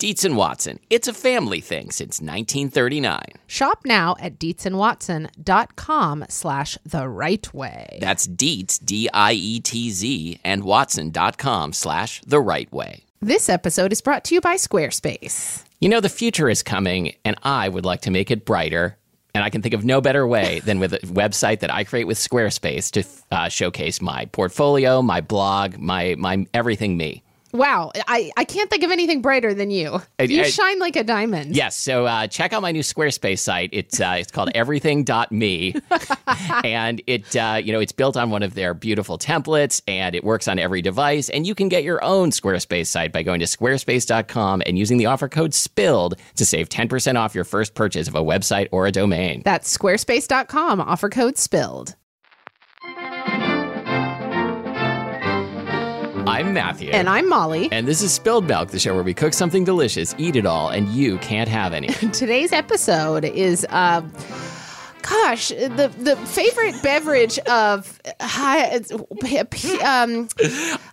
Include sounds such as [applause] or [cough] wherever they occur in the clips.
Dietz and Watson. It's a family thing since 1939. Shop now at dietzandwatson.com slash the right way. That's Dietz, D I E T Z, and Watson.com slash the right way. This episode is brought to you by Squarespace. You know, the future is coming, and I would like to make it brighter. And I can think of no better way than with a website that I create with Squarespace to uh, showcase my portfolio, my blog, my my everything me. Wow, I, I can't think of anything brighter than you. I- You I- shine like a diamond. Yes, so uh, check out my new Squarespace site. It's uh, it's called everything.me, [laughs] and it uh, you know it's built on one of their beautiful templates, and it works on every device. And you can get your own Squarespace site by going to squarespace.com and using the offer code SPILLED to save ten percent off your first purchase of a website or a domain. That's squarespace.com, offer code SPILLED. I'm Matthew, And I'm Molly. and this is Spilled Milk, the show where we cook something delicious, eat it all, and you can't have any. [laughs] Today's episode is, uh, gosh, the the favorite beverage of high, um,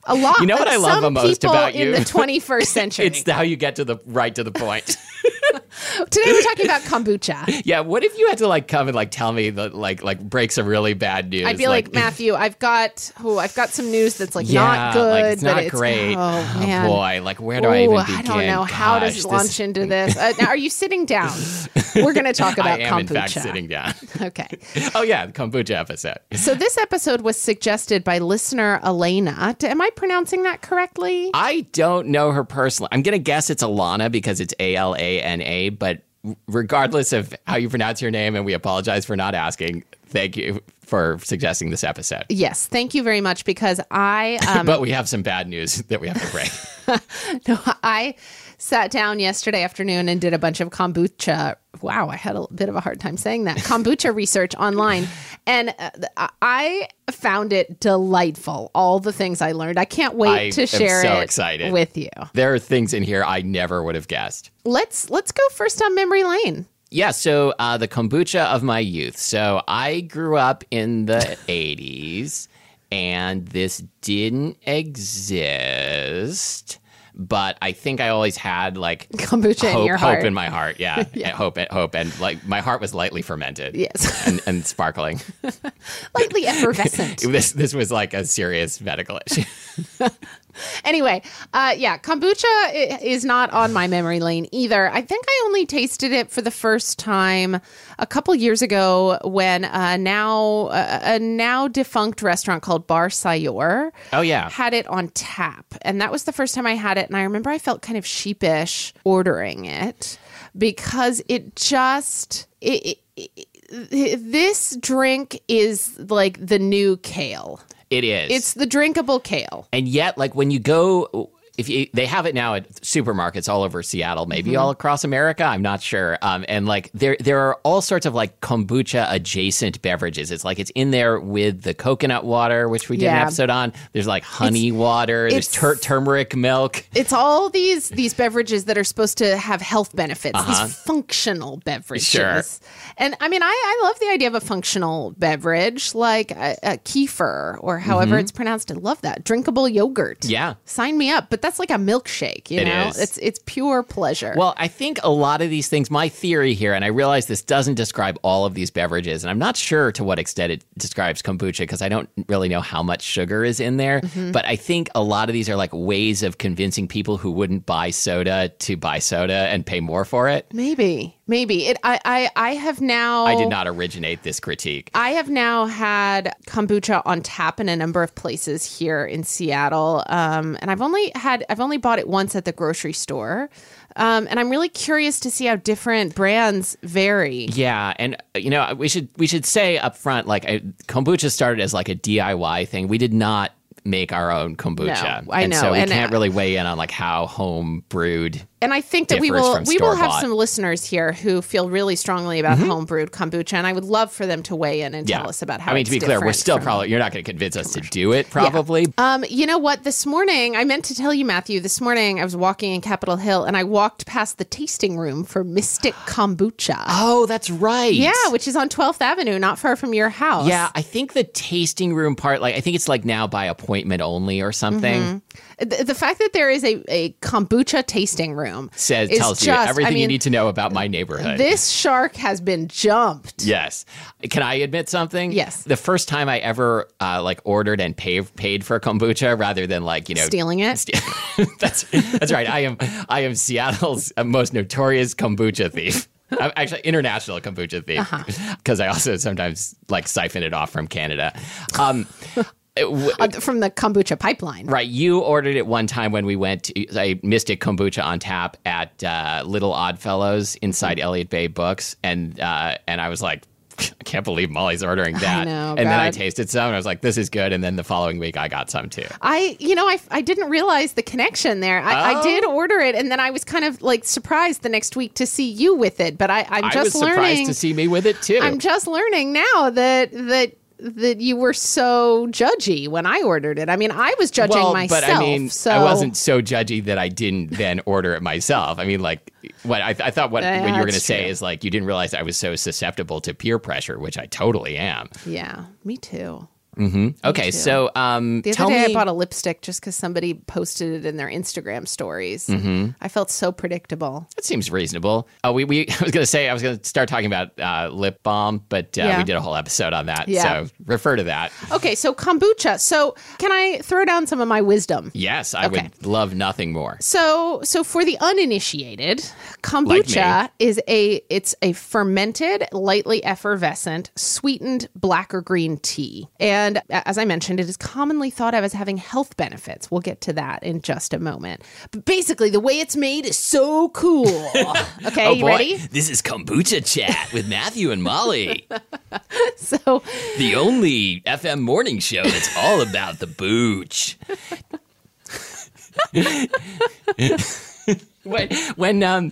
a lot. You know what I love the most about you? in the 21st [laughs] century? it's how you get to the right to the point. [laughs] [laughs] Today we're talking about kombucha. [laughs] Yeah, what if you had to like come and like tell me that like like break some really bad news? I'd be like, Matthew, I've got, oh, I've got some news that's like yeah, not good, like, it's but not it's great. Oh man. boy, like where do I even begin? I don't know. How to does this- launch into [laughs] this? Uh, now, are you sitting down? We're going to talk about I am kombucha. in fact sitting down. Okay. oh yeah, the kombucha episode. So this episode was suggested by listener Elena. Am I pronouncing that correctly? I don't know her personally. I'm gonna guess it's Alana because it's A L A N A. But regardless of how you pronounce your name, and we apologize for not asking. Thank you for suggesting this episode. Yes, thank you very much because I um, [laughs] but we have some bad news that we have to break. [laughs] no, I sat down yesterday afternoon and did a bunch of kombucha. Wow, I had a bit of a hard time saying that kombucha [laughs] research online, and uh, I found it delightful. All the things I learned, I can't wait I to share so it excited. with you. there are things in here I never would have guessed. Let's let's go first on memory lane. Yeah, so uh, the kombucha of my youth. So I grew up in the [laughs] 80s, and this didn't exist. But I think I always had like [laughs] Kombucha in hope, your hope in my heart. Yeah, [laughs] hope, eh, hope, and like my heart was lightly fermented. Yes. and, and sparkling. [laughs] Lightly effervescent. this this was like a serious medical issue. Anyway, uh, yeah, kombucha is not on my memory lane either. I think I only tasted it for the first time a couple years ago when a now a now defunct restaurant called Bar Sajor Oh yeah, had it on tap, and that was the first time I had it. And I remember I felt kind of sheepish ordering it because it just it, it, it, this drink is like the new kale. It is. It's the drinkable kale. and yet like when you go if you, they have it now at supermarkets all over Seattle, maybe Mm-hmm. all across America, I'm not sure. Um, and like there, there are all sorts of like kombucha adjacent beverages. It's like it's in there with the coconut water, which we did an Yeah. episode on. There's like honey water. There's tur- turmeric milk. It's all these these beverages that are supposed to have health benefits. These functional beverages. Uh-huh. Sure. And I mean, I, I love the idea of a functional beverage like a, a kefir or however it's pronounced. I love that drinkable yogurt. Mm-hmm. Yeah. sign me up. But that's like a milkshake. You It know, is. it's it's pure pleasure. Well, I think a lot of these things, my theory here, and I realize this doesn't describe all of these beverages, and I'm not sure to what extent it describes kombucha because I don't really know how much sugar is in there. Mm-hmm. But I think a lot of these are like ways of convincing people who wouldn't buy soda to buy soda and pay more for it. maybe, maybe it. I I I have now. I did not originate this critique. I have now had kombucha on tap in a number of places here in Seattle, um, and I've only had I've only bought it once at the grocery store, um, and I'm really curious to see how different brands vary. Yeah, and uh, you know we should we should say up front, like I, kombucha started as like a DIY thing. We did not make our own kombucha, No, I and know, so we and, can't uh, really weigh in on like how home brewed And I think that we will we will have some listeners here who feel really strongly about home brewed kombucha, and I would love for them to weigh in and tell us about how. I mean, it's to be clear, we're still probably you're not going to convince us to do it, probably. Um, you know what? This morning, I meant to tell you, Matthew. This morning, I was walking in Capitol Hill, and I walked past the tasting room for Mystic [gasps] Kombucha. Oh, that's right. Yeah, which is on 12th Avenue, not far from your house. Yeah, I think the tasting room part, like I think it's like now by appointment only or something. The, the fact that there is a, a kombucha tasting room Says tells you everything I mean, you need to know about my neighborhood. This shark has been jumped. Yes. Can I admit something? Yes. The first time I ever uh, like ordered and paid paid for kombucha rather than like you know Stealing it? [laughs] that's that's right. I am I am Seattle's most notorious kombucha thief. [laughs] I'm actually international kombucha thief Uh-huh. because I also sometimes like siphon it off from Canada. Um, w- Uh, from the kombucha pipeline. Right, you ordered it one time when we went to a Mystic Kombucha on tap at uh, Little Oddfellows inside Elliott Bay Books, and uh, and I was like, [laughs] I can't believe Molly's ordering that. know, and then I tasted some, and I was like, this is good. And then the following week, I got some too. I, you know, I, I didn't realize the connection there. I, I Oh. did order it, and then I was kind of like surprised the next week to see you with it. But I, I'm I just was surprised to see me with it too. I'm just learning now that that that you were so judgy when I ordered it. I mean, I was judging well, myself. but I mean, so I wasn't so judgy that I didn't then order it myself. I mean, like, what I, I thought what Yeah, when you were going to say is like you didn't realize I was so susceptible to peer pressure, which I totally am. Yeah, me too. Okay, so um, The other tell day, me. I bought a lipstick just because somebody posted it in their Instagram stories. Mm-hmm. I felt so predictable. That seems reasonable. Oh, we, we [laughs] I was going to say I was going to start talking about uh, lip balm, but uh, Yeah. we did a whole episode on that. Yeah. So refer to that. Okay, so kombucha. So can I throw down some of my wisdom? Yes, I Okay. would love nothing more. So, so for the uninitiated, kombucha is a it's a fermented, lightly effervescent, sweetened black or green tea. And a- as I mentioned, it is commonly thought of as having health benefits. We'll get to that in just a moment. But basically, the way it's made is so cool. [laughs] Okay, oh, you ready? This is kombucha chat with Matthew and Molly, [laughs] So, the only FM morning show that's all about the booch. [laughs] [laughs] when when um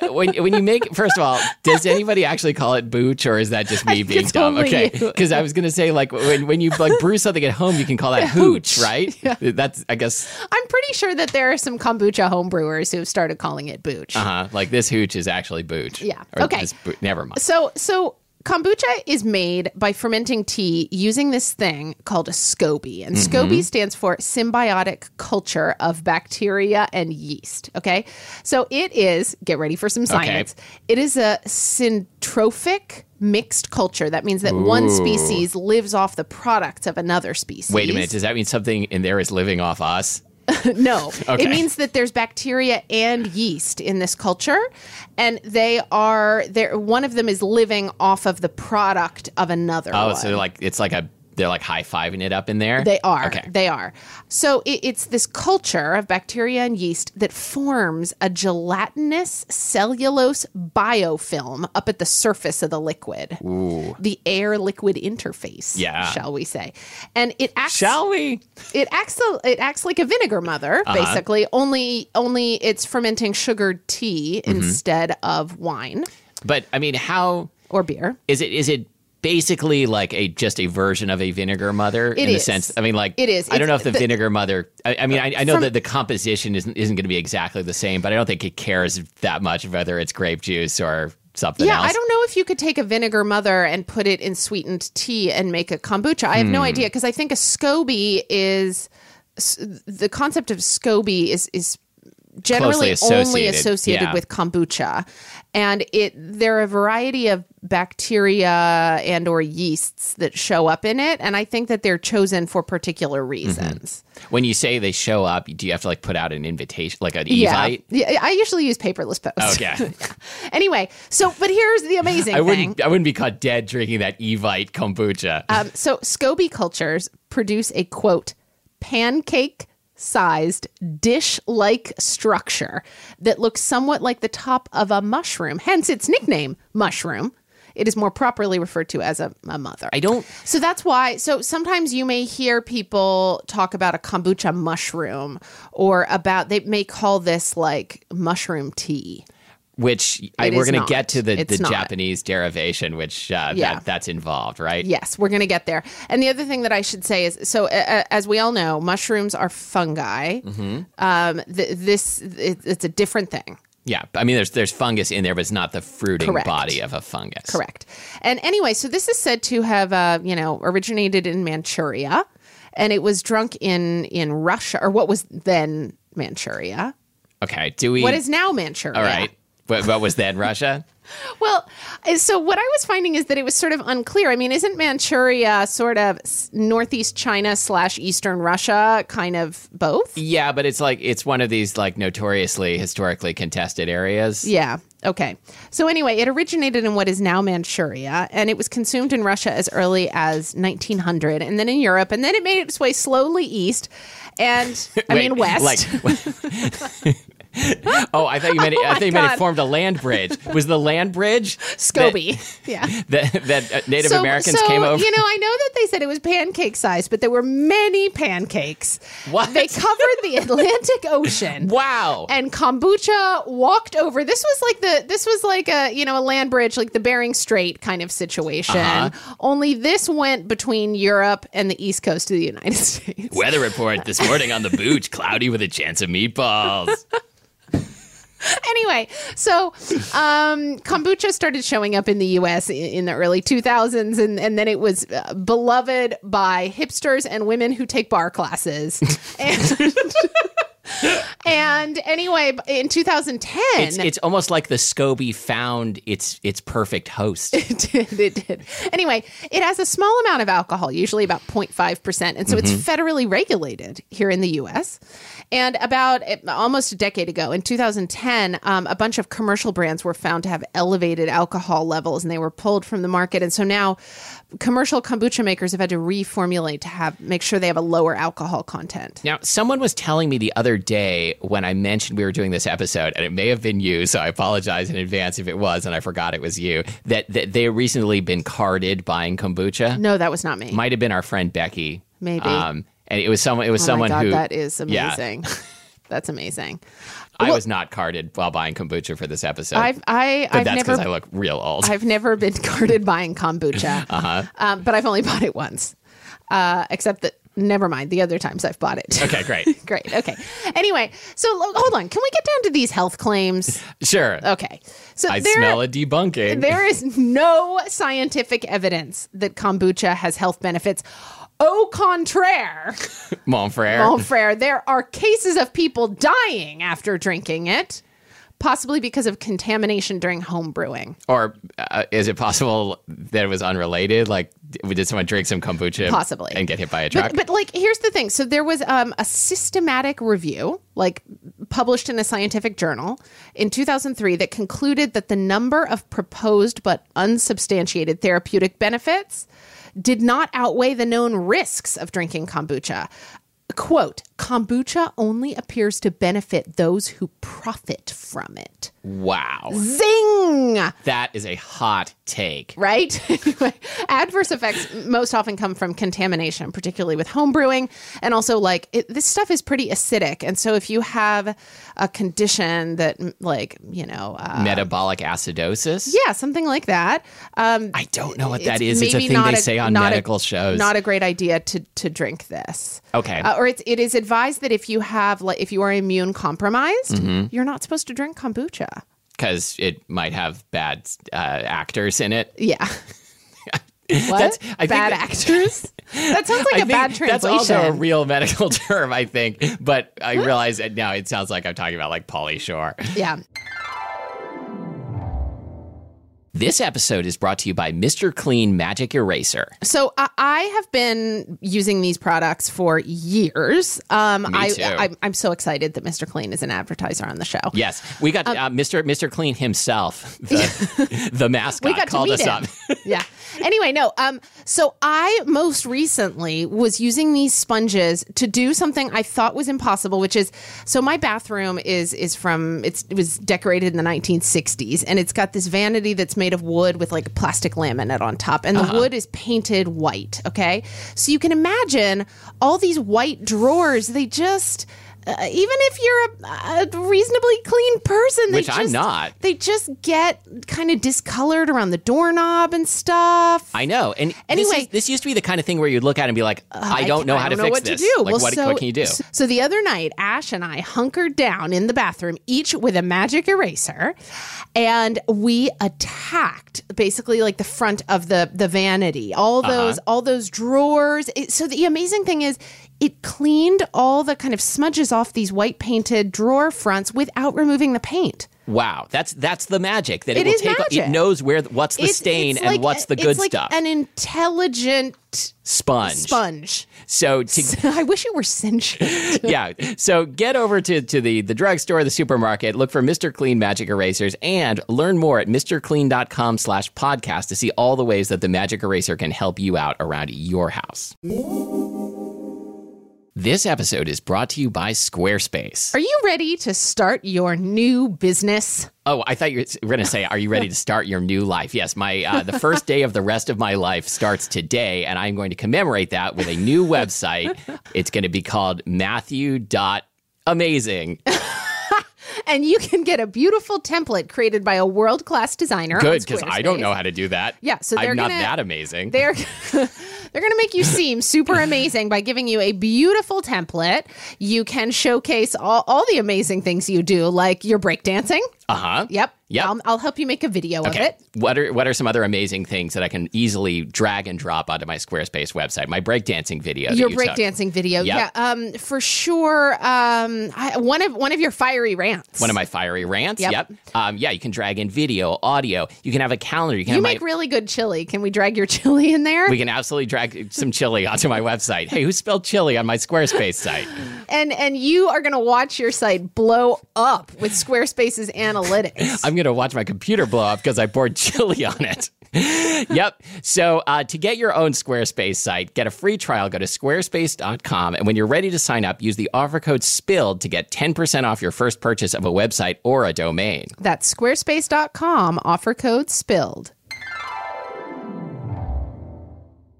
when when you make first of all, does anybody actually call it booch or is that just me being dumb? Okay, because I was gonna say like when when you like brew something at home, you can call that [laughs] hooch, right? That's I guess I'm pretty sure that there are some kombucha homebrewers who have started calling it booch. uh huh like this hooch is actually booch. Yeah, okay. boo- never mind. So, so kombucha is made by fermenting tea using this thing called a SCOBY. And mm-hmm. SCOBY stands for symbiotic culture of bacteria and yeast. Okay. So it is, get ready for some science. It is a syntrophic mixed culture. That means that one species lives off the products of another species. Wait a minute. Does that mean something in there is living off us? [laughs] No, Okay. it means that there's bacteria and yeast in this culture, and they are there. One of them is living off of the product of another. Oh, one. so like it's like a they're like high fiving it up in there. They are. Okay. They are. So it, it's this culture of bacteria and yeast that forms a gelatinous cellulose biofilm up at the surface of the liquid. The air liquid interface, Yeah. shall we say. And it acts Shall we? it acts it acts like a vinegar mother Uh-huh. basically only only it's fermenting sugared tea Mm-hmm. instead of wine But I mean, how or beer is it? Is it basically like a just a version of a vinegar mother in It the is. sense? I mean, like It is. I don't It's- know if the, the- vinegar mother. I, I mean, I, I know From- that the composition isn't isn't going to be exactly the same, but I don't think it cares that much whether it's grape juice or something yeah else. i don't know if you could take a vinegar mother and put it in sweetened tea and make a kombucha i have Hmm. no idea because i think a scoby is the concept of SCOBY is is generally Closely only associated, associated yeah. with kombucha, and it there are a variety of bacteria and or yeasts that show up in it, and I think that they're chosen for particular reasons. When you say they show up, do you have to like put out an invitation, like an Yeah. evite? yeah, I usually use paperless post. Okay. [laughs] anyway, so but here's the amazing I wouldn't. I wouldn't be caught dead drinking that Evite kombucha. Um, so SCOBY cultures produce a quote pancake sized dish like structure that looks somewhat like the top of a mushroom, hence its nickname, mushroom. It is more properly referred to as a, a mother. I don't. So that's why. So sometimes you may hear people talk about a kombucha mushroom or about, they may call this like mushroom tea. Which I, we're going to get to the, It's the not. Japanese derivation, which uh, Yeah. that, that's involved, right? Yes, we're going to get there. And the other thing that I should say is so, uh, as we all know, mushrooms are fungi. Mm-hmm. Um, th- this it, it's a different thing. Yeah. I mean, there's there's fungus in there, but it's not the fruiting Correct. body of a fungus. Correct. And anyway, so this is said to have, uh, you know, originated in Manchuria, and it was drunk in in Russia, or what was then Manchuria. Okay. Do we? What is now Manchuria? All right. What, what was then Russia? Well, uh, so what I was finding is that it was sort of unclear. I mean, isn't Manchuria sort of northeast China slash eastern Russia, kind of both? Yeah, but it's like it's one of these like notoriously historically contested areas. Yeah. Okay. So anyway, it originated in what is now Manchuria, and it was consumed in Russia as early as 1900, and then in Europe, and then it made its way slowly east, and I [laughs] Wait, mean west. Like, [laughs] [laughs] [laughs] oh, I thought you meant it, I [laughs] thought you meant it formed a land bridge. Was the land bridge [laughs] Scoby. yeah. that that, uh, Native Americans so, came over? You know, I know that they said it was pancake size, but there were many pancakes. What? They covered the Atlantic Ocean. wow. And kombucha walked over. This was like the this was like a you know a land bridge, like the Bering Strait kind of situation. Uh-huh. Only this went between Europe and the east coast of the United States. Weather report this morning on the booch: cloudy with a chance of meatballs. [laughs] anyway, so um, kombucha started showing up in the U.S. i- in the early 2000s, and, and then it was uh, beloved by hipsters and women who take bar classes. [laughs] and, [laughs] and anyway, in 2010, It's, it's almost like the SCOBY found its its perfect host. [laughs] it did. It did. Anyway, it has a small amount of alcohol, usually about 0.5%. And so it's federally regulated here in the US. And about eh, almost a decade ago, in 2010, um, a bunch of commercial brands were found to have elevated alcohol levels and they were pulled from the market. And so now commercial kombucha makers have had to reformulate to have make sure they have a lower alcohol content. Now, someone was telling me the other day when I mentioned we were doing this episode, and it may have been you, so I apologize in advance if it was, and I forgot it was you, that, that they recently been carded buying kombucha. No, that was not me. Might have been our friend Becky. Maybe. Um, and it was someone. It was oh someone my God, who. that is Yeah. amazing. [laughs] That's amazing. I was not carded while buying kombucha for this episode. I've I, but I've that's never because I look real old. I've never been [laughs] carded buying kombucha, uh-huh. um, but I've only [laughs] bought it once. Uh, except that, never mind. The other times I've bought it. okay, great. [laughs] Great. Okay. Anyway, so hold on. Can we get down to these health claims? Sure. Okay. So I there, smell a debunking. there is no scientific evidence that kombucha has health benefits. Au contraire, [laughs] Mon frere. mon frere, there are cases of people dying after drinking it, possibly because of contamination during home brewing. Or uh, is it possible that it was unrelated? Like, did someone drink some kombucha Possibly. and get hit by a truck? But, but like, here's the thing. So there was um, a systematic review, like published in a scientific journal in 2003, that concluded that the number of proposed but unsubstantiated therapeutic benefits did not outweigh the known risks of drinking kombucha. Quote, kombucha only appears to benefit those who profit from it. wow. Zing! That is a hot take. right? [laughs] Adverse effects most often come from contamination, particularly with home brewing. And also, like, it, this stuff is pretty acidic. And so, if you have a condition that, like, you know, uh, Metabolic acidosis? yeah, something like that. Um, I don't know what that it's is. It's a maybe thing they a- say on not a- medical shows. Not a great idea to to drink this. Okay. Uh, or it's, it is advised that if you have like if you are immune compromised, Mm-hmm. you're not supposed to drink kombucha. Because it might have bad uh, actors in it. Yeah. [laughs] What? That's- I bad that- actors? [laughs] That sounds like I a bad translation. that's also a real medical [laughs] term, I think. But I realize that now it sounds like I'm talking about like Pauly Shore. yeah. This episode is brought to you by Mr. Clean Magic Eraser. So I, I have been using these products for years. Um, I, too. I, I'm so excited that Mr. Clean is an advertiser on the show. Yes, we got uh, Mr. Mr. Clean himself, the, [laughs] the mascot, we got to called meet us him. up. [laughs] yeah. Anyway, no. Um. So I most recently was using these sponges to do something I thought was impossible, which is so my bathroom is is from it's it was decorated in the 1960s, and it's got this vanity that's made of wood with like plastic laminate on top, and the uh-huh. wood is painted white. Okay, so you can imagine all these white drawers. They just uh, even if you're a, a reasonably clean person, they Which I'm not. They just get kind of discolored around the doorknob and stuff. I know. And Anyway- this, is, this used to be the kind of thing where you'd look at it and be like, I don't know I how to don't know fix what this. to do. Like, well, what, so, what can you do? So the other night, Ash and I hunkered down in the bathroom, each with a magic eraser, and we attacked basically like the front of the the vanity, Uh-huh. all those all those drawers. It, so the amazing thing is. It cleaned all the kind of smudges off these white painted drawer fronts without removing the paint. Wow, that's that's the magic that it, It will is take. magic. It knows where what's the It's- stain it's and like- what's the it's good like stuff. An intelligent Sponge. sponge. So to [laughs] I wish it were sentient. [laughs] yeah. So get over to, to the, the drugstore, the supermarket, look for Mr. Clean Magic Erasers, and learn more at MrClean.com slash podcast to see all the ways that the Magic Eraser can help you out around your house. This episode is brought to you by Squarespace. Are you ready to start your new business? Oh, I thought you were going to say, "Are you ready to start your new life?" Yes, my uh, the first day of the rest of my life starts today, and I'm going to commemorate that with a new website. It's going to be called Matthew dot Amazing. And you can get a beautiful template created by a world class designer. Good, because I don't know how to do that. Yeah, so they're I'm not gonna- that amazing. They're [laughs] they're going to make you seem super amazing by giving you a beautiful template. You can showcase all, all the amazing things you do, like your breakdancing. Uh huh. Yep. Yep. I'll, I'll help you make a video of Okay. it. What are what are some other amazing things that I can easily drag and drop onto my Squarespace website? My breakdancing video. Your you breakdancing video, Yep. yeah, um, for sure. Um, I, one of one of your fiery rants. One of my fiery rants. Yep. Um, yeah, you can drag in video, audio. You can have a calendar. You can You have make my. really good chili. Can we drag your [laughs] chili in there? we can absolutely drag some chili onto my website. Hey, who spelled chili on my Squarespace site? and and you are going to watch your site blow up with Squarespace's [laughs] analytics. I'm going to watch my computer blow up because I poured [laughs] chili on it. [laughs] yep. So uh, to get your own Squarespace site, get a free trial, go to squarespace.com. And when you're ready to sign up, use the offer code SPILLED to get 10% off your first purchase of a website or a domain. That's squarespace.com, offer code SPILLED.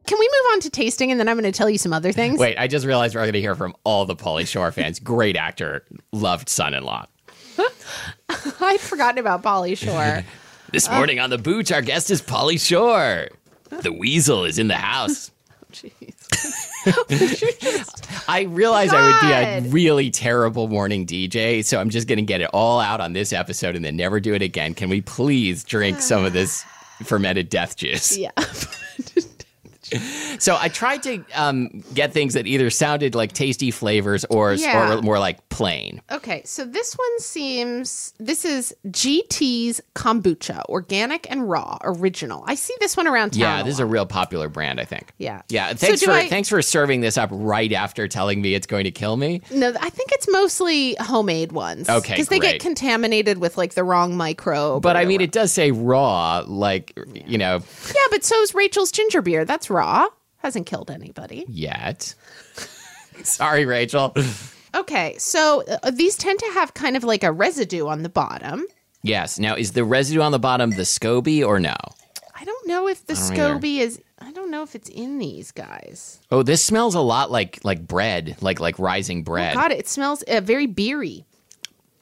Can we move on to tasting and then I'm going to tell you some other things? Wait, I just realized we're going to hear from all the Pauly Shore fans. Great actor, loved son in law. [laughs] I'd forgotten about Pauly Shore. [laughs] This morning on the Booch, our guest is Pauly Shore. The weasel is in the house. [laughs] Jeez. I realize I would be a really terrible morning DJ, so I'm just going to get it all out on this episode and then never do it again. Can we please drink some of this [sighs] fermented death juice? yeah. So I tried to um, get things that either sounded like tasty flavors or, Yeah. or more like plain. Okay, so this one seems this is GT's kombucha, organic and raw, original. I see this one around town. Yeah, this is a real popular brand, I think. Yeah. Yeah. Thanks do for I- thanks for serving this up right after telling me it's going to kill me. No, I think it's mostly homemade ones. Okay, because they get contaminated with like the wrong microbe. But I mean, it does say raw, like you know, yeah, but so is Rachel's ginger beer. That's raw. Hasn't killed anybody. yet. [laughs] Sorry, Rachel. Okay, so uh, these tend to have kind of like a residue on the bottom. Yes. Now, is the residue on the bottom the SCOBY or no? I don't know if the. SCOBY is. I don't know if it's in these guys. Oh, this smells a lot like like bread, like like rising bread. God, it smells uh, very beery.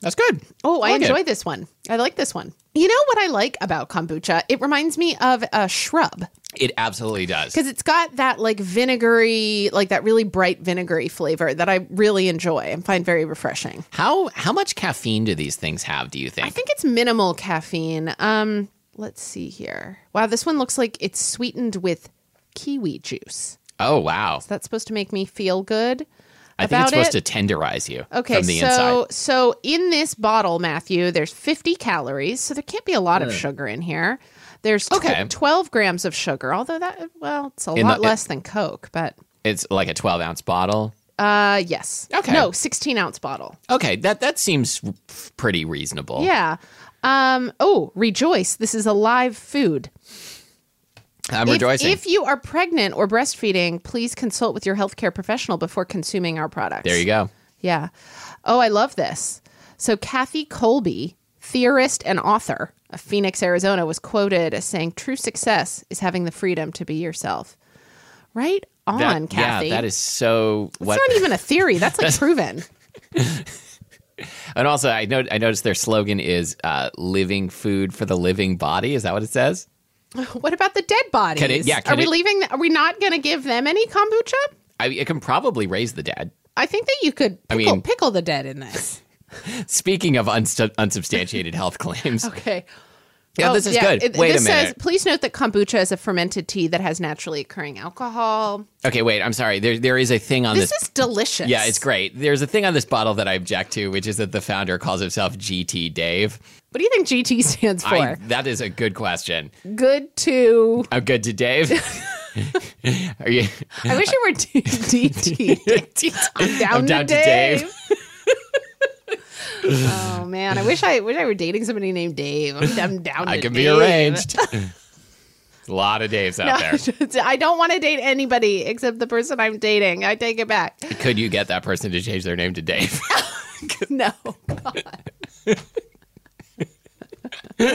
That's good. Oh, I like it. enjoy this one. I like this one. You know what I like about kombucha? It reminds me of a shrub It absolutely does. because it's got that like vinegary, like that really bright vinegary flavor that I really enjoy and find very refreshing. How how much caffeine do these things have? Do you think? I think it's minimal caffeine. Um, let's see here. Wow, this one looks like it's sweetened with kiwi juice. Oh wow! That's supposed to make me feel good. I think it's supposed it. to tenderize you Okay, from the so inside. so in this bottle, Matthew, there's 50 calories, so there can't be a lot of sugar in here. There's tw- Okay. 12 grams of sugar, although that well, it's a In lot the- less than Coke, but It's like a 12 ounce bottle. uh, yes, Okay. no, 16 ounce bottle. Okay, that that seems pretty reasonable. Yeah. Um. Oh, rejoice! This is a live food. I'm If- rejoicing. If, you are pregnant or breastfeeding, please consult with your healthcare professional before consuming our products. there you go. Yeah. Oh, I love this. So, Kathy Colby, theorist and author of Phoenix, Arizona, was quoted as saying, True success is having the freedom to be yourself. Right on, That, Kathy. Yeah, that is so. That's What? not even a theory. That's like [laughs] proven. and also, I know I noticed their slogan is uh, "Living food for the living body." Is that what it says? [laughs] What about the dead bodies? Can it- yeah, can are we it- leaving? Are we not going to give them any kombucha? I, it can probably raise the dead. I think that you could I mean- pickle the dead in this. Speaking of unstu- unsubstantiated health claims, Okay. yeah, Oh, this is yeah, good. it- wait a minute. Says, Please note that kombucha is a fermented tea that has naturally occurring alcohol. okay, wait. I'm sorry. There, there is a thing on This this. is delicious. yeah, it's great. There's a thing on this bottle that I object to, which is that the founder calls himself GT Dave. What do you think GT stands for? I, that is a good question. Good to. I'm good to Dave. Are [laughs] you? I wish it were D- DT. [laughs] I'm down, I'm down to, to Dave. Dave. [laughs] oh man, I wish I wish I were dating somebody named Dave. I'm, I'm down. [laughs] I to can be arranged. [laughs] A lot of Daves out there. [laughs] I don't want to date anybody except the person I'm dating. I take it back. Could you get that person to change their name to Dave? No. God. God,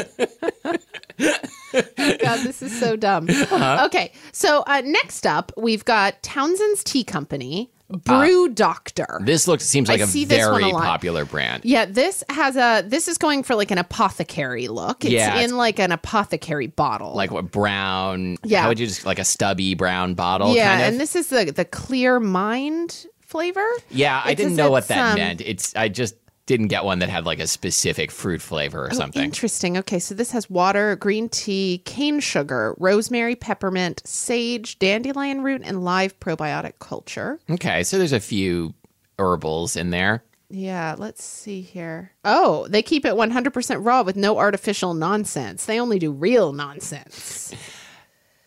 this is so dumb. Uh-huh. Okay, so uh, next up, we've got Townshend's Tea Company, Brew Doctor. this looks seems like a see very a popular brand. Yeah, this has a. This is going for like an apothecary look. It's Yeah, in it's- like an apothecary bottle. Like what brown? Yeah. How would you just like a stubby brown bottle? yeah, kind of? and this is the the clear mind flavor. yeah, I didn't know what that um, meant. It's I just didn't get one that had like a specific fruit flavor or oh, something. Interesting. Okay, so this has water, green tea, cane sugar, rosemary, peppermint, sage, dandelion root, and live probiotic culture. Okay, so there's a few herbals in there. Yeah, let's see here. Oh, they keep it 100% raw with no artificial nonsense. They only do real nonsense.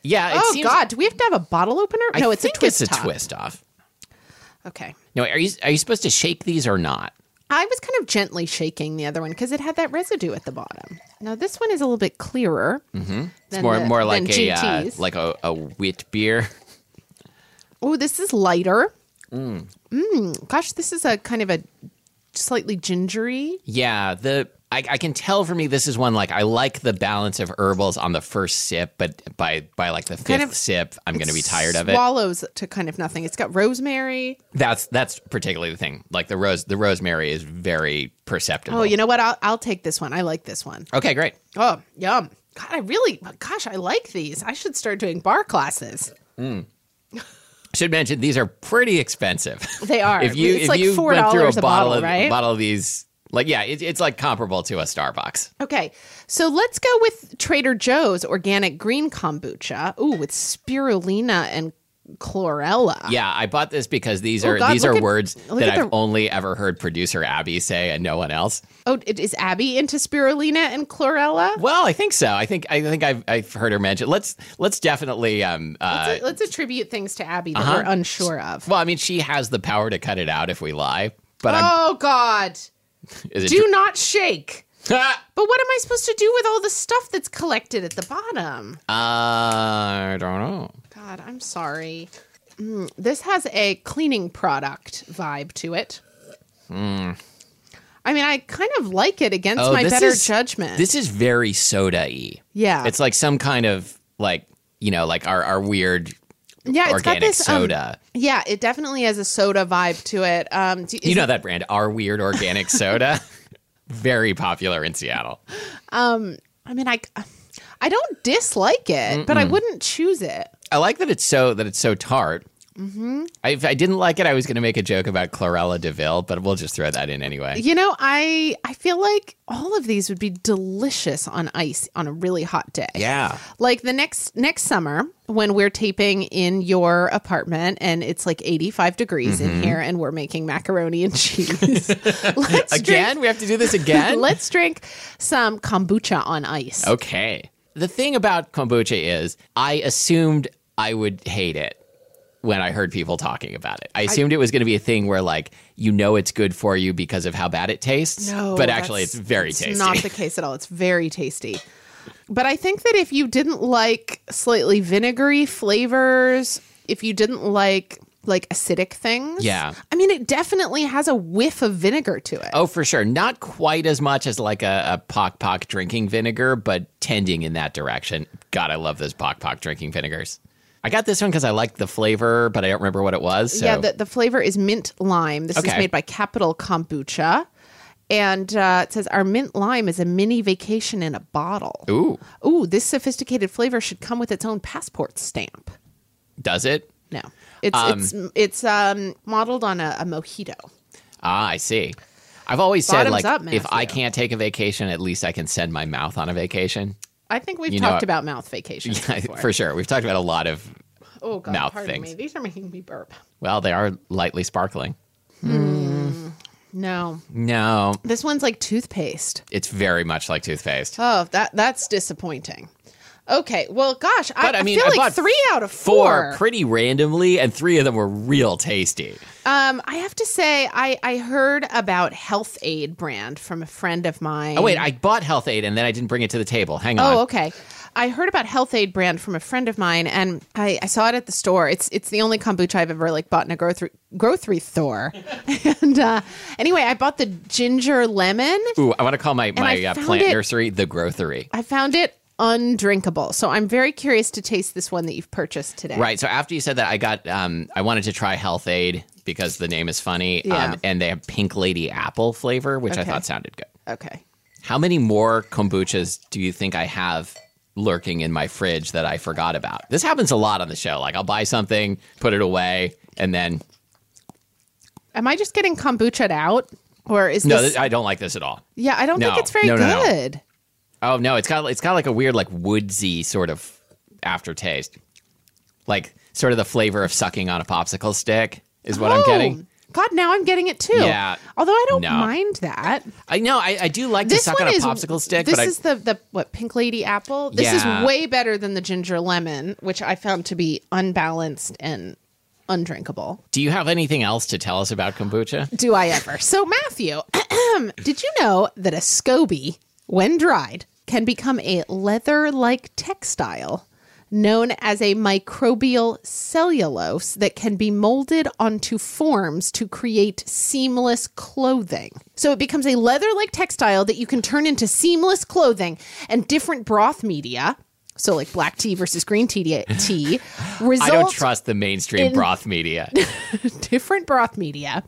Yeah, it oh, seems, God. Do we have to have a bottle opener? I no, it's a twist it's a twist off. Okay. No, are you are you supposed to shake these or not? I was kind of gently shaking the other one because it had that residue at the bottom. Now, this one is a little bit clearer. Mm-hmm. It's more more like a uh, like a, a wit beer. [laughs] Oh, this is lighter. Mm. Gosh, this is a kind of a slightly gingery. Yeah, the I, I can tell for me this is one like I like the balance of herbals on the first sip, but by by like the fifth Kind of- sip, I'm going to be tired of it. Swallows to kind of nothing. It's got rosemary. That's that's particularly the thing. Like the rose, the rosemary is very perceptible. Oh, you know what? I'll, I'll take this one. I like this one. Okay, great. Oh, yum. God, I really, gosh, I like these. I should start doing bar classes. Mm. [laughs] Should mention these are pretty expensive. They are. if you it's if like you went through a a bottle, bottle, of, right? bottle of these, like yeah, it, it's like comparable to a Starbucks. Okay, so let's go with Trader Joe's organic green kombucha. Ooh, with spirulina and chlorella. Yeah, I bought this because these Oh, are God, these are at- words that at I've the- only ever heard producer Abby say and no one else. Oh, is Abby into spirulina and chlorella? Well, I think so. I think I think I've, I've heard her mention. Let's let's definitely. Um, uh, let's, let's attribute things to Abby that uh-huh. we're unsure of. well, I mean, she has the power to cut it out if we lie. But I'm. Oh God! Is it Do not shake. But what am I supposed to do with all the stuff that's collected at the bottom? I don't know. God, I'm sorry. Mm, this has a cleaning product vibe to it. I mean, I kind of like it against. Oh, my better is- judgment. This is very soda-y. yeah, It's like some kind of like you know like our our weird yeah, it's got organic this um, soda. yeah, it definitely has a soda vibe to it. Um, do, you know that brand, our weird organic [laughs] soda, very popular in Seattle. I mean, I, I don't dislike it, but I wouldn't choose it. I like that it's so that it's so tart. Mm-hmm. I, if I didn't like it, I was going to make a joke about Chlorella Deville, but we'll just throw that in anyway. You know, I I feel like all of these would be delicious on ice on a really hot day. Yeah. Like the next next summer when we're taping in your apartment and it's like 85 degrees Mm-hmm. in here and we're making macaroni and cheese. [laughs] let's Again, drink, we have to do this again. [laughs] let's drink some kombucha on ice. okay. The thing about kombucha is, I assumed I would hate it when I heard people talking about it. I assumed it was going to be a thing where, like, you know, it's good for you because of how bad it tastes. No, but actually, it's very it's tasty. Not the case at all. It's very tasty. But I think that if you didn't like slightly vinegary flavors, if you didn't like like acidic things, Yeah. I mean, it definitely has a whiff of vinegar to it. Oh, for sure. Not quite as much as like a, a Pok Pok drinking vinegar, but tending in that direction. God, I love those Pok Pok drinking vinegars. I got this one because I liked the flavor, but I don't remember what it was. So. Yeah, the, the flavor is mint lime. This is made by Capital Kombucha. And uh, it says our mint lime is a mini vacation in a bottle. Ooh, Ooh, this sophisticated flavor should come with its own passport stamp. does it? No, it's it's it's um, modeled on a, a mojito. Ah, I see. I've always said like up, if I can't take a vacation, at least I can send my mouth on a vacation. I think we've You know- talked about mouth vacations [laughs] before. for sure. We've talked about a lot of oh God, mouth pardon things. me. These are making me burp. well, they are lightly sparkling. Hmm. No, No, this one's like toothpaste. it's very much like toothpaste. Oh, that that's disappointing. Okay, well, gosh, I, I I mean, feel I like three out of Four four. pretty randomly, and three of them were real tasty. Um, I have to say, I I heard about Health-Ade brand from a friend of mine. Oh wait, I bought Health-Ade and then I didn't bring it to the table. Hang on. Oh, okay. I heard about Health-Ade brand from a friend of mine, and I, I saw it at the store. It's it's the only kombucha I've ever like bought in a grocery grocery store. [laughs] and uh, anyway, I bought the ginger lemon. Ooh, I want to call my my uh, plant it- nursery the Grocery. I found it undrinkable, so I'm very curious to taste this one that you've purchased today. Right. So after you said that, I got um, I wanted to try Health-Ade because the name is funny. Yeah. Um, and they have Pink Lady Apple flavor, which I thought sounded good. Okay. How many more kombuchas do you think I have lurking in my fridge that I forgot about? This happens a lot on the show. Like I'll buy something, put it away, and then Am I just getting kombucha out, or is no, this? th- I don't like this at all. yeah, I don't think it's very No, no, no. good. Oh no, it's got it's got like a weird like woodsy sort of aftertaste, like sort of the flavor of sucking on a popsicle stick is what I'm Oh, getting. God, now I'm getting it too. Yeah. Although I don't No. mind that. I know I, I do like to This suck one on a is popsicle stick, This but I, is the the what pink lady apple. This Yeah. is way better than the ginger lemon, which I found to be unbalanced and undrinkable. do you have anything else to tell us about kombucha? Do I ever? So Matthew, [clears throat] did you know that a SCOBY, when dried, can become a leather-like textile? Known as a microbial cellulose that can be molded onto forms to create seamless clothing. So it becomes a leather like textile that you can turn into seamless clothing and different broth media. So, like black tea versus green tea, tea [laughs] I don't trust the mainstream broth media. [laughs] different broth media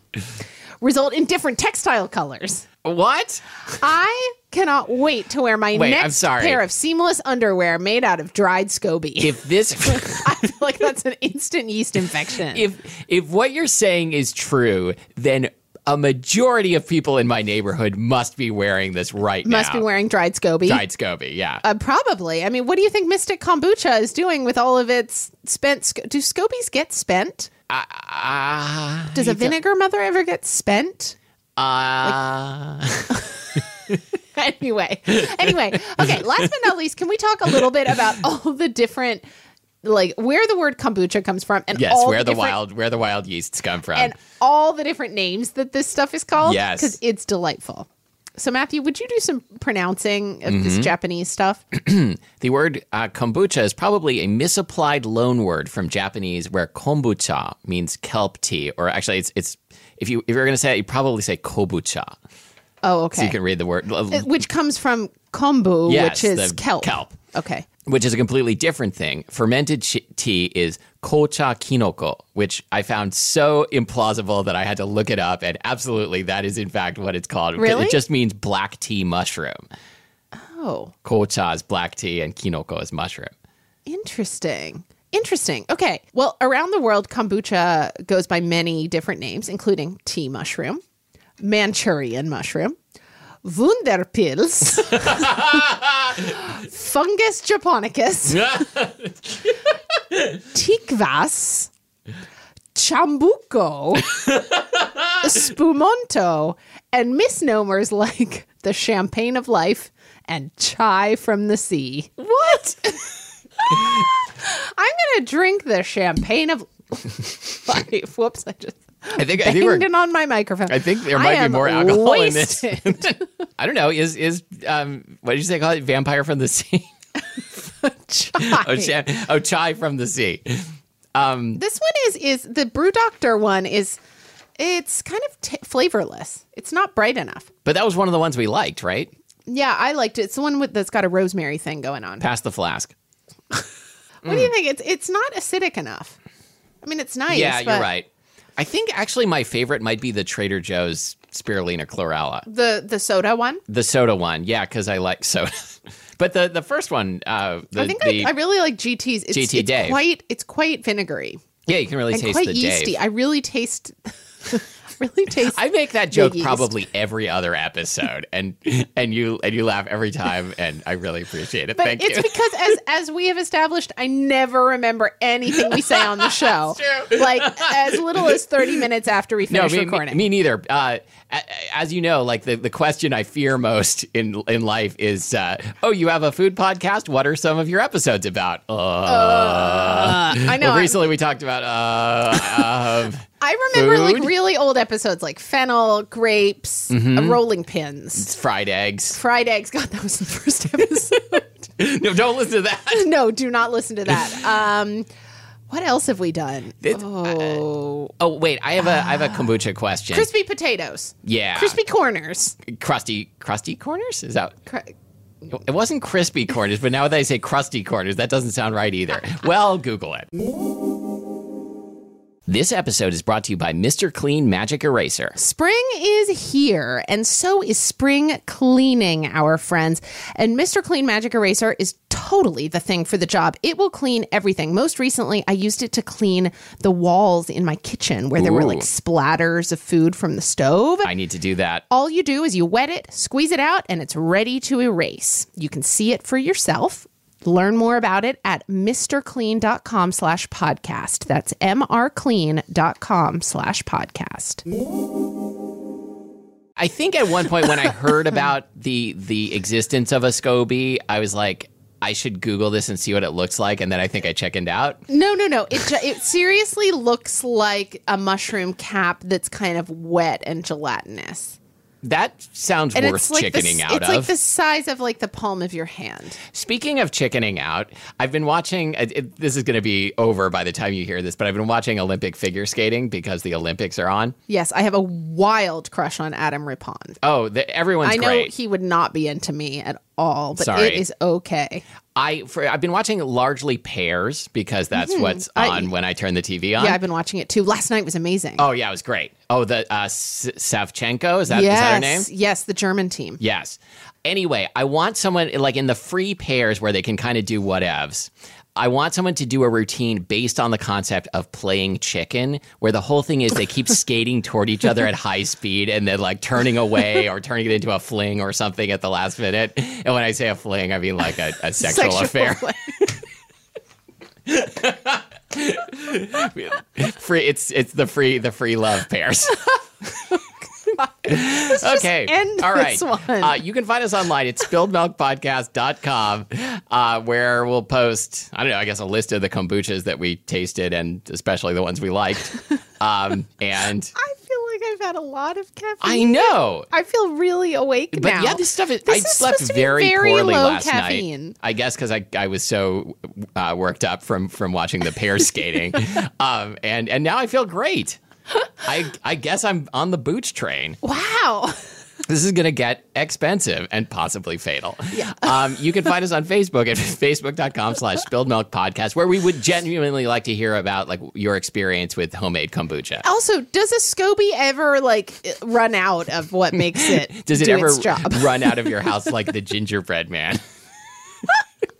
result in different textile colors. what? I cannot wait to wear my Wait, I'm next sorry. pair of seamless underwear made out of dried SCOBY. If this [laughs] I feel like that's an instant yeast infection. if if what you're saying is true, then a majority of people in my neighborhood must be wearing this right now. Must be wearing dried SCOBY. Dried Scoby, yeah. Uh, probably. I mean, what do you think Mystic Kombucha is doing with all of its spent? Sc- do scobies get spent? Uh, Does a vinegar mother ever get spent? uh, [laughs] [laughs] anyway, anyway, okay. Last but not least, can we talk a little bit about [laughs] all the different, like where the word kombucha comes from, and yes, all where the, different- wild where the wild yeasts come from. and all the different names that this stuff is called? Yes. because it's delightful. So, Matthew, would you do some pronouncing of this Mm-hmm. Japanese stuff? [clears throat] the word uh, kombucha is probably a misapplied loan word from Japanese, where kombucha means kelp tea, or actually, it's it's if you if you're going to say it, you probably say kobucha. Oh, okay. So you can read the word. Uh, which comes from kombu, Yes, which is kelp. kelp. Okay. which is a completely different thing. Fermented tea is kocha kinoko, which I found so implausible that I had to look it up. And absolutely, that is in fact what it's called. Really? It just means black tea mushroom. Oh, Kocha is black tea and kinoko is mushroom. interesting. Interesting. Okay. Well, around the world, kombucha goes by many different names, including tea mushroom, Manchurian mushroom, Wunderpilz, [laughs] Fungus japonicus, [laughs] Tikvas, Chambuco, Spumonto, and misnomers like the champagne of life and chai from the sea. What? [laughs] I'm gonna drink the champagne of life. Whoops! I just I think I think we're on my microphone. I think there might be more alcohol in this. [laughs] I don't know. Is is um what did you say call it? Vampire from the sea? Chai. [laughs] oh, cha- oh, chai from the sea. Um, This one is is the Brew Doctor one is it's kind of t- flavorless. It's not bright enough. but that was one of the ones we liked, right? Yeah, I liked it. It's the one with that's got a rosemary thing going on. Pass the flask. [laughs] What Mm. do you think? It's it's not acidic enough. I mean, it's nice. yeah, you're right. I think actually my favorite might be the Trader Joe's spirulina chlorella, The the soda one. the soda one. Yeah, because I like soda. [laughs] but the the first one, uh, the, I think the I, I really like GT's. It's, GT it's Dave. quite it's quite vinegary yeah, you can really and taste quite the yeasty. Dave. I really taste [laughs] really taste. I make that joke probably every other episode, and and you and you laugh every time, and I really appreciate it. but Thank it's you. because as as we have established, I never remember anything we say on the [laughs] show. Like as little as thirty minutes after we finish me, me, recording. me neither. Uh, as you know, like the, the question I fear most in in life is, uh, oh, you have a food podcast. What are some of your episodes about? Uh, Uh, I know. well, recently we talked about. Uh, I remember like really old episodes like fennel, grapes, Mm-hmm. uh, rolling pins, it's fried eggs. fried eggs. God, that was the [laughs] first episode. [laughs] no, don't listen to that. [laughs] no, do not listen to that. Um, what else have we done? It's- oh, Oh wait, I have a I have a kombucha question. crispy potatoes, yeah, crispy corners. crusty crusty corners. Is that Cr- It wasn't crispy corners, but now that I say crusty corners, that doesn't sound right either. Well, Google it. This episode is brought to you by Mr. Clean Magic Eraser. Spring is here, and so is spring cleaning, our friends. And Mr. Clean Magic Eraser is totally the thing for the job. It will clean everything. Most recently, I used it to clean the walls in my kitchen where there were like splatters of food from the stove. I need to do that. All you do is you wet it, squeeze it out, and it's ready to erase. You can see it for yourself. Learn more about it at mrclean.com slash podcast. That's mrclean.com slash podcast. I think at one point when I heard about the the existence of a SCOBY, I was like, I should Google this and see what it looks like, and then I think I chickened out. No, no, no. It, it seriously looks like a mushroom cap that's kind of wet and gelatinous. That sounds And worth it's like chickening the, out It's of. like the size of like the palm of your hand. Speaking of chickening out, I've been watching. It, it- this is going to be over by the time you hear this, but I've been watching Olympic figure skating because the Olympics are on. Yes, I have a wild crush on Adam Rippon. Oh, the, everyone's I know great. he would not be into me at all, but Sorry. it is okay. I for I've been watching largely pairs because that's what's I- on when I turn the TV on. Yeah, I've been watching it too. Last night was amazing. oh yeah, it was great. Oh, the uh, S- Savchenko is that is yes, that her name? yes, the German team. Yes. Anyway, I want someone like in the free pairs where they can kind of do whatevs. I want someone to do a routine based on the concept of playing chicken, where the whole thing is they keep skating toward each other at high speed and then like turning away or turning it into a fling or something at the last minute. And when I say a fling, I mean like a, a sexual, affair. [laughs] [laughs] free it's it's the free the free love pairs. [laughs] okay. All right. Uh, you can find us online at spilledmilkpodcast.com, uh, where we'll post, I don't know, I guess a list of the kombuchas that we tasted and especially the ones we liked. [laughs] Um, and I feel like I've had a lot of caffeine. I know. I feel really awake But now. yeah, this stuff is. This I is slept supposed to be very, very poorly low last caffeine. night. I guess because I, I was so uh, worked up from from watching the pair skating, [laughs] um, and and now I feel great. I I guess I'm on the booch train. Wow. This is going to get expensive and possibly fatal. Yeah. Um, you can find us on Facebook at [laughs] facebook.com slash spilled milk podcast, where we would genuinely like to hear about like your experience with homemade kombucha. Also, does a SCOBY ever like run out of what makes it [laughs] Does it do ever run out of your [laughs] house like the gingerbread man?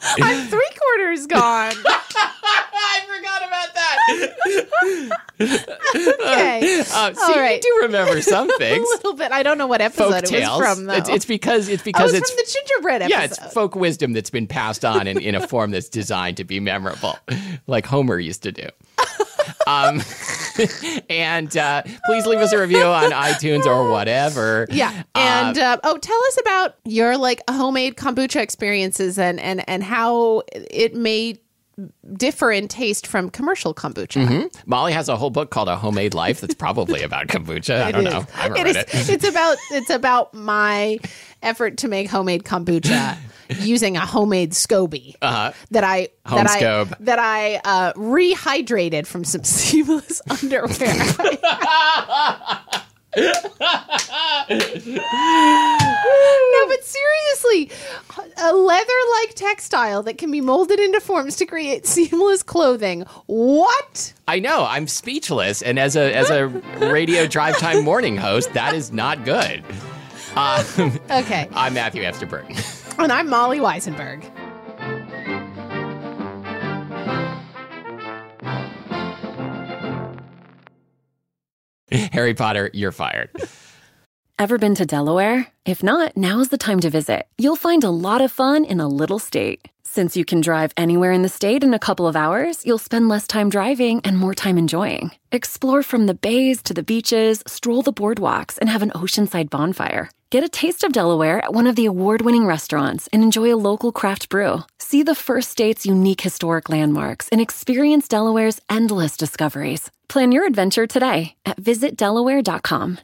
[laughs] I'm three quarters gone. [laughs] I forgot about that. [laughs] Okay. Uh, see, All right. you do remember some things. a little bit. I don't know what episode Folk it was from though. It's, it's because it's oh, because it's, it's from the gingerbread episode. yeah, it's folk wisdom that's been passed on in, in a form that's designed to be memorable, like Homer used to do. Um, [laughs] and uh, please leave us a review on iTunes or whatever. Yeah, Uh, and uh, oh, tell us about your like homemade kombucha experiences and and and how it may differ in taste from commercial kombucha. Mm-hmm. Molly has a whole book called A Homemade Life that's probably [laughs] about kombucha. I don't know. I haven't It read is. it. It's about it's about my effort to make homemade kombucha [laughs] using a homemade SCOBY Uh-huh. that I Home that scobe. I that I uh, rehydrated from some [laughs] seamless underwear. no, but seriously, a leather-like textile that can be molded into forms to create seamless clothing. What? I know. I'm speechless. And as a as a radio drive time morning host, that is not good. [laughs] Um, Okay, I'm Matthew Amster-Burton. And I'm Molly Wizenberg. Harry Potter, you're fired. Ever been to Delaware? If not, now's the time to visit. You'll find a lot of fun in a little state. Since you can drive anywhere in the state in a couple of hours, you'll spend less time driving and more time enjoying. Explore from the bays to the beaches, stroll the boardwalks, and have an oceanside bonfire. Get a taste of Delaware at one of the award winning restaurants and enjoy a local craft brew. See the first state's unique historic landmarks and experience Delaware's endless discoveries. Plan your adventure today at visitdelaware.com.